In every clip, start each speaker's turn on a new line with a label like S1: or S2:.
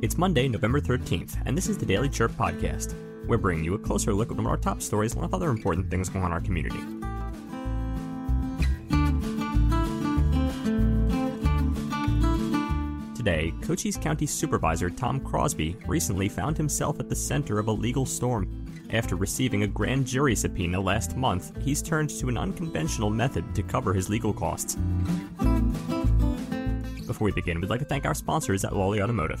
S1: It's Monday, November 13th, and this is the Daily Chirp Podcast. We're bringing you a closer look at one of our top stories with other important things going on in our community. Today, Cochise County Supervisor Tom Crosby recently found himself at the center of a legal storm. After receiving a grand jury subpoena last month, he's turned to an unconventional method to cover his legal costs. Before we begin, we'd like to thank our sponsors at Lawley Automotive.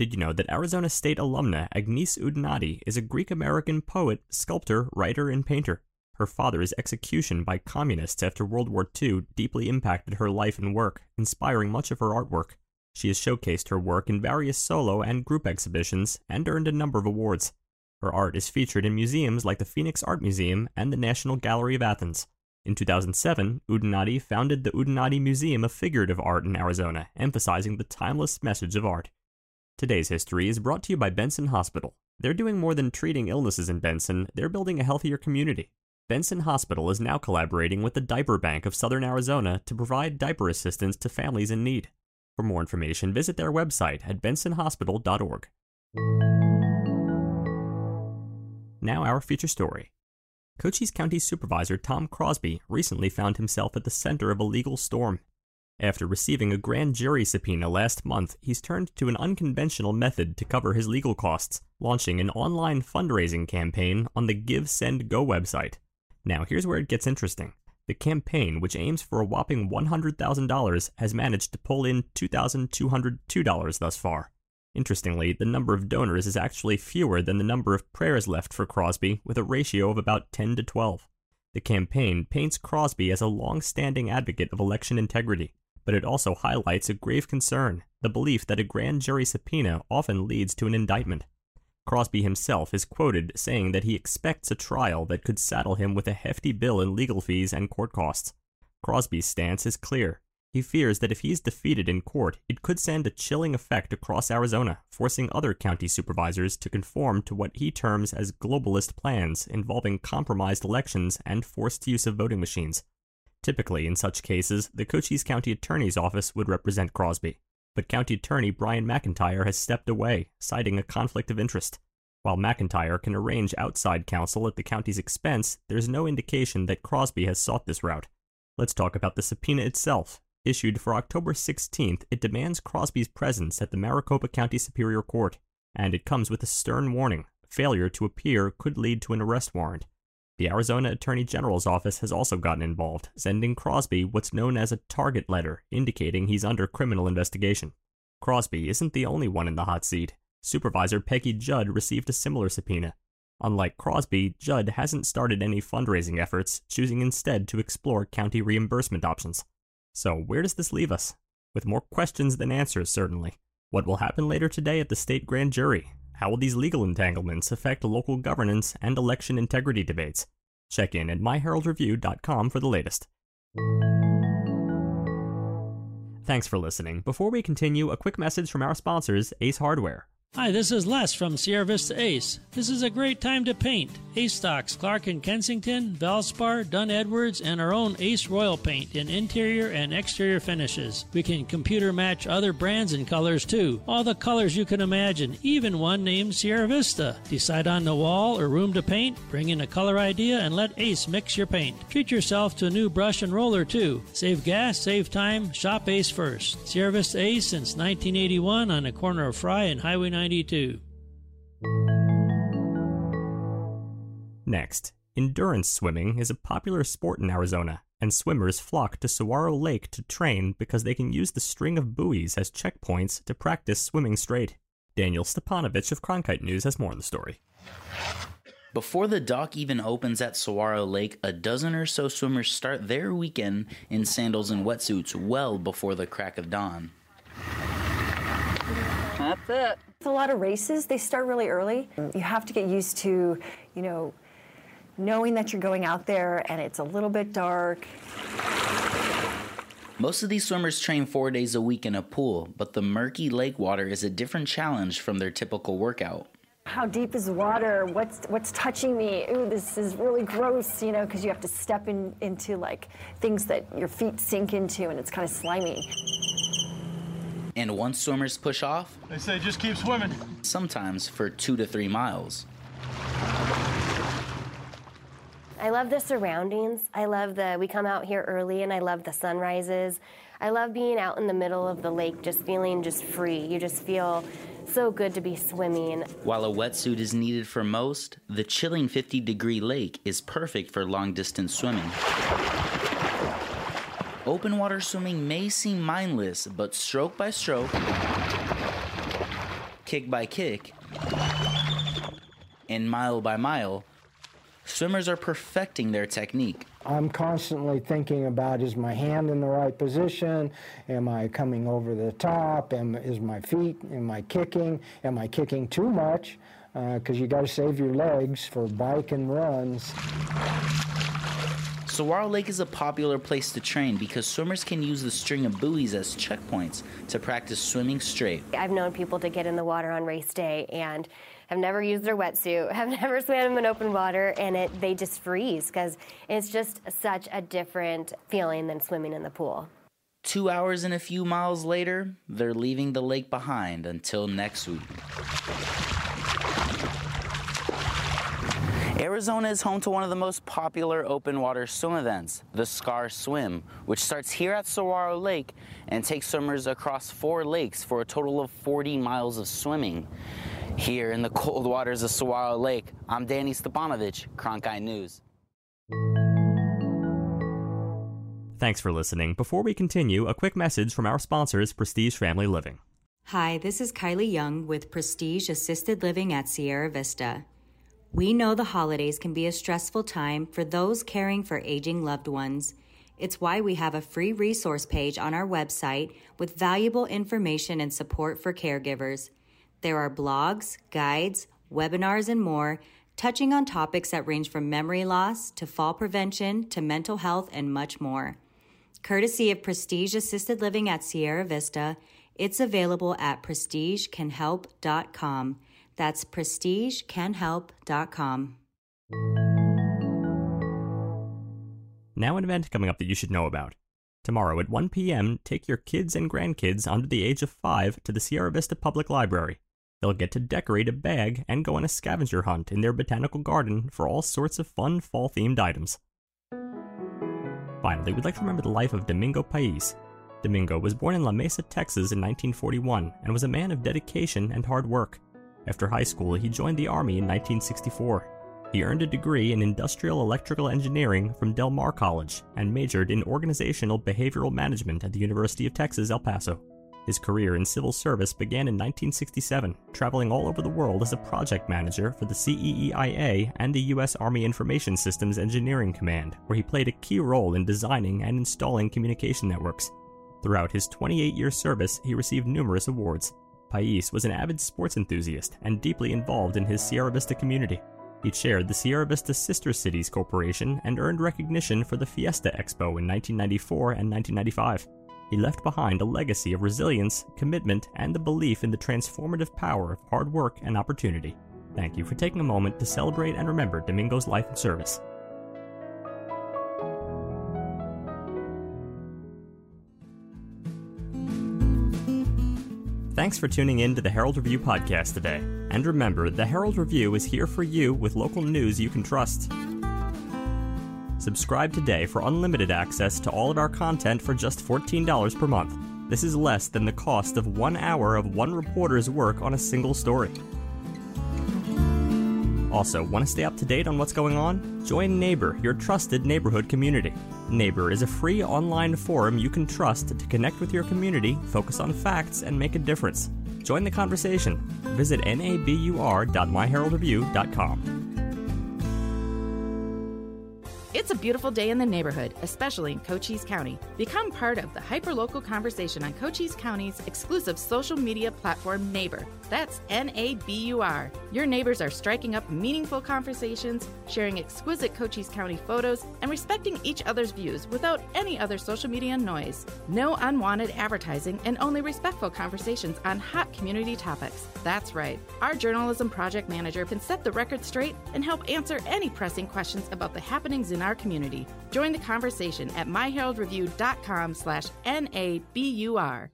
S1: Did you know that Arizona State alumna Agnes Udinotti is a Greek American poet, sculptor, writer, and painter? Her father's execution by communists after World War II deeply impacted her life and work, inspiring much of her artwork. She has showcased her work in various solo and group exhibitions and earned a number of awards. Her art is featured in museums like the Phoenix Art Museum and the National Gallery of Athens. In 2007, Udinotti founded the Udinotti Museum of Figurative Art in Arizona, emphasizing the timeless message of art. Today's history is brought to you by Benson Hospital. They're doing more than treating illnesses in Benson, they're building a healthier community. Benson Hospital is now collaborating with the Diaper Bank of Southern Arizona to provide diaper assistance to families in need. For more information, visit their website at bensonhospital.org. Now, our feature story. Cochise County Supervisor Tom Crosby recently found himself at the center of a legal storm. After receiving a grand jury subpoena last month, he's turned to an unconventional method to cover his legal costs, launching an online fundraising campaign on the Give Send Go website. Now, here's where it gets interesting. The campaign, which aims for a whopping $100,000, has managed to pull in $2,202 thus far. Interestingly, the number of donors is actually fewer than the number of prayers left for Crosby, with a ratio of about 10 to 12. The campaign paints Crosby as a long standing advocate of election integrity, but it also highlights a grave concern the belief that a grand jury subpoena often leads to an indictment. Crosby himself is quoted saying that he expects a trial that could saddle him with a hefty bill in legal fees and court costs. Crosby's stance is clear. He fears that if he is defeated in court, it could send a chilling effect across Arizona, forcing other county supervisors to conform to what he terms as globalist plans involving compromised elections and forced use of voting machines. Typically, in such cases, the Cochise County Attorney's Office would represent Crosby, but County Attorney Brian McIntyre has stepped away, citing a conflict of interest. While McIntyre can arrange outside counsel at the county's expense, there's no indication that Crosby has sought this route. Let's talk about the subpoena itself. Issued for October 16th, it demands Crosby's presence at the Maricopa County Superior Court, and it comes with a stern warning failure to appear could lead to an arrest warrant. The Arizona Attorney General's office has also gotten involved, sending Crosby what's known as a target letter, indicating he's under criminal investigation. Crosby isn't the only one in the hot seat. Supervisor Peggy Judd received a similar subpoena. Unlike Crosby, Judd hasn't started any fundraising efforts, choosing instead to explore county reimbursement options. So, where does this leave us? With more questions than answers, certainly. What will happen later today at the state grand jury? How will these legal entanglements affect local governance and election integrity debates? Check in at myheraldreview.com for the latest. Thanks for listening. Before we continue, a quick message from our sponsors, Ace Hardware.
S2: Hi, this is Les from Sierra Vista Ace. This is a great time to paint. Ace stocks Clark and Kensington, Valspar, Dunn Edwards, and our own Ace Royal paint in interior and exterior finishes. We can computer match other brands and colors too. All the colors you can imagine, even one named Sierra Vista. Decide on the wall or room to paint, bring in a color idea, and let Ace mix your paint. Treat yourself to a new brush and roller too. Save gas, save time, shop Ace first. Sierra Vista Ace since 1981 on the corner of Fry and Highway 9. 92.
S1: Next, endurance swimming is a popular sport in Arizona, and swimmers flock to Saguaro Lake to train because they can use the string of buoys as checkpoints to practice swimming straight. Daniel Stepanovich of Cronkite News has more on the story.
S3: Before the dock even opens at Saguaro Lake, a dozen or so swimmers start their weekend in sandals and wetsuits well before the crack of dawn.
S4: That's it.
S5: It's a lot of races. They start really early. You have to get used to, you know, knowing that you're going out there and it's a little bit dark.
S3: Most of these swimmers train four days a week in a pool, but the murky lake water is a different challenge from their typical workout.
S5: How deep is the water? What's what's touching me? Ooh, this is really gross, you know, because you have to step in, into like things that your feet sink into, and it's kind of slimy.
S3: And once swimmers push off,
S6: They say just keep swimming.
S3: sometimes for two to three miles.
S7: I love the surroundings. I love the, we come out here early and I love the sunrises. I love being out in the middle of the lake, just feeling just free. You just feel so good to be swimming.
S3: While a wetsuit is needed for most, the chilling 50 degree lake is perfect for long distance swimming. Open water swimming may seem mindless, but stroke by stroke, kick by kick, and mile by mile, swimmers are perfecting their technique.
S8: I'm constantly thinking about is my hand in the right position? Am I coming over the top? Am, is my feet? Am I kicking? Am I kicking too much? Uh, because you got to save your legs for bike and runs.
S3: Saguaro Lake is a popular place to train because swimmers can use the string of buoys as checkpoints to practice swimming straight.
S7: I've known people to get in the water on race day and have never used their wetsuit, have never swam in open water, and it they just freeze because it's just such a different feeling than swimming in the pool.
S3: Two hours and a few miles later, they're leaving the lake behind until next week. Arizona is home to one of the most popular open water swim events, the SCAR Swim, which starts here at Saguaro Lake and takes swimmers across four lakes for a total of 40 miles of swimming. Here in the cold waters of Saguaro Lake, I'm Danny Stepanovich, Cronkite News.
S1: Thanks for listening. Before we continue, a quick message from our sponsors, Prestige Family Living.
S9: Hi, this is Kylie Young with Prestige Assisted Living at Sierra Vista. We know the holidays can be a stressful time for those caring for aging loved ones. It's why we have a free resource page on our website with valuable information and support for caregivers. There are blogs, guides, webinars, and more touching on topics that range from memory loss to fall prevention to mental health and much more. Courtesy of Prestige Assisted Living at Sierra Vista, it's available at prestigecanhelp.com. That's prestigecanhelp.com.
S1: Now, an event coming up that you should know about. Tomorrow at 1 p.m., take your kids and grandkids under the age of 5 to the Sierra Vista Public Library. They'll get to decorate a bag and go on a scavenger hunt in their botanical garden for all sorts of fun fall themed items. Finally, we'd like to remember the life of Domingo Paiz. Domingo was born in Lamesa, Texas in 1941 and was a man of dedication and hard work. After high school, he joined the Army in 1964. He earned a degree in industrial electrical engineering from Del Mar College and majored in organizational behavioral management at the University of Texas, El Paso. His career in civil service began in 1967, traveling all over the world as a project manager for the CEEIA and the U.S. Army Information Systems Engineering Command, where he played a key role in designing and installing communication networks. Throughout his 28 year service, he received numerous awards. Paiz was an avid sports enthusiast and deeply involved in his Sierra Vista community. He chaired the Sierra Vista Sister Cities Corporation and earned recognition for the Fiesta Expo in 1994 and 1995. He left behind a legacy of resilience, commitment, and the belief in the transformative power of hard work and opportunity. Thank you for taking a moment to celebrate and remember Domingo's life and service. Thanks for tuning in to the Herald Review podcast today. And remember, the Herald Review is here for you with local news you can trust. Subscribe today for unlimited access to all of our content for just $14 per month. This is less than the cost of one hour of one reporter's work on a single story. Also, want to stay up to date on what's going on? Join Nabur, your trusted neighborhood community. Nabur is a free online forum you can trust to connect with your community, focus on facts, and make a difference. Join the conversation. Visit nabur.myheraldreview.com.
S4: It's a beautiful day in the neighborhood, especially in Cochise County. Become part of the hyperlocal conversation on Cochise County's exclusive social media platform, Nabur. That's N A B U R. Your neighbors are striking up meaningful conversations, sharing exquisite Cochise County photos, and respecting each other's views without any other social media noise. No unwanted advertising and only respectful conversations on hot community topics. That's right. Our journalism project manager can set the record straight and help answer any pressing questions about the happenings in our community. Join the conversation at myheraldreview.com slash N-A-B-U-R.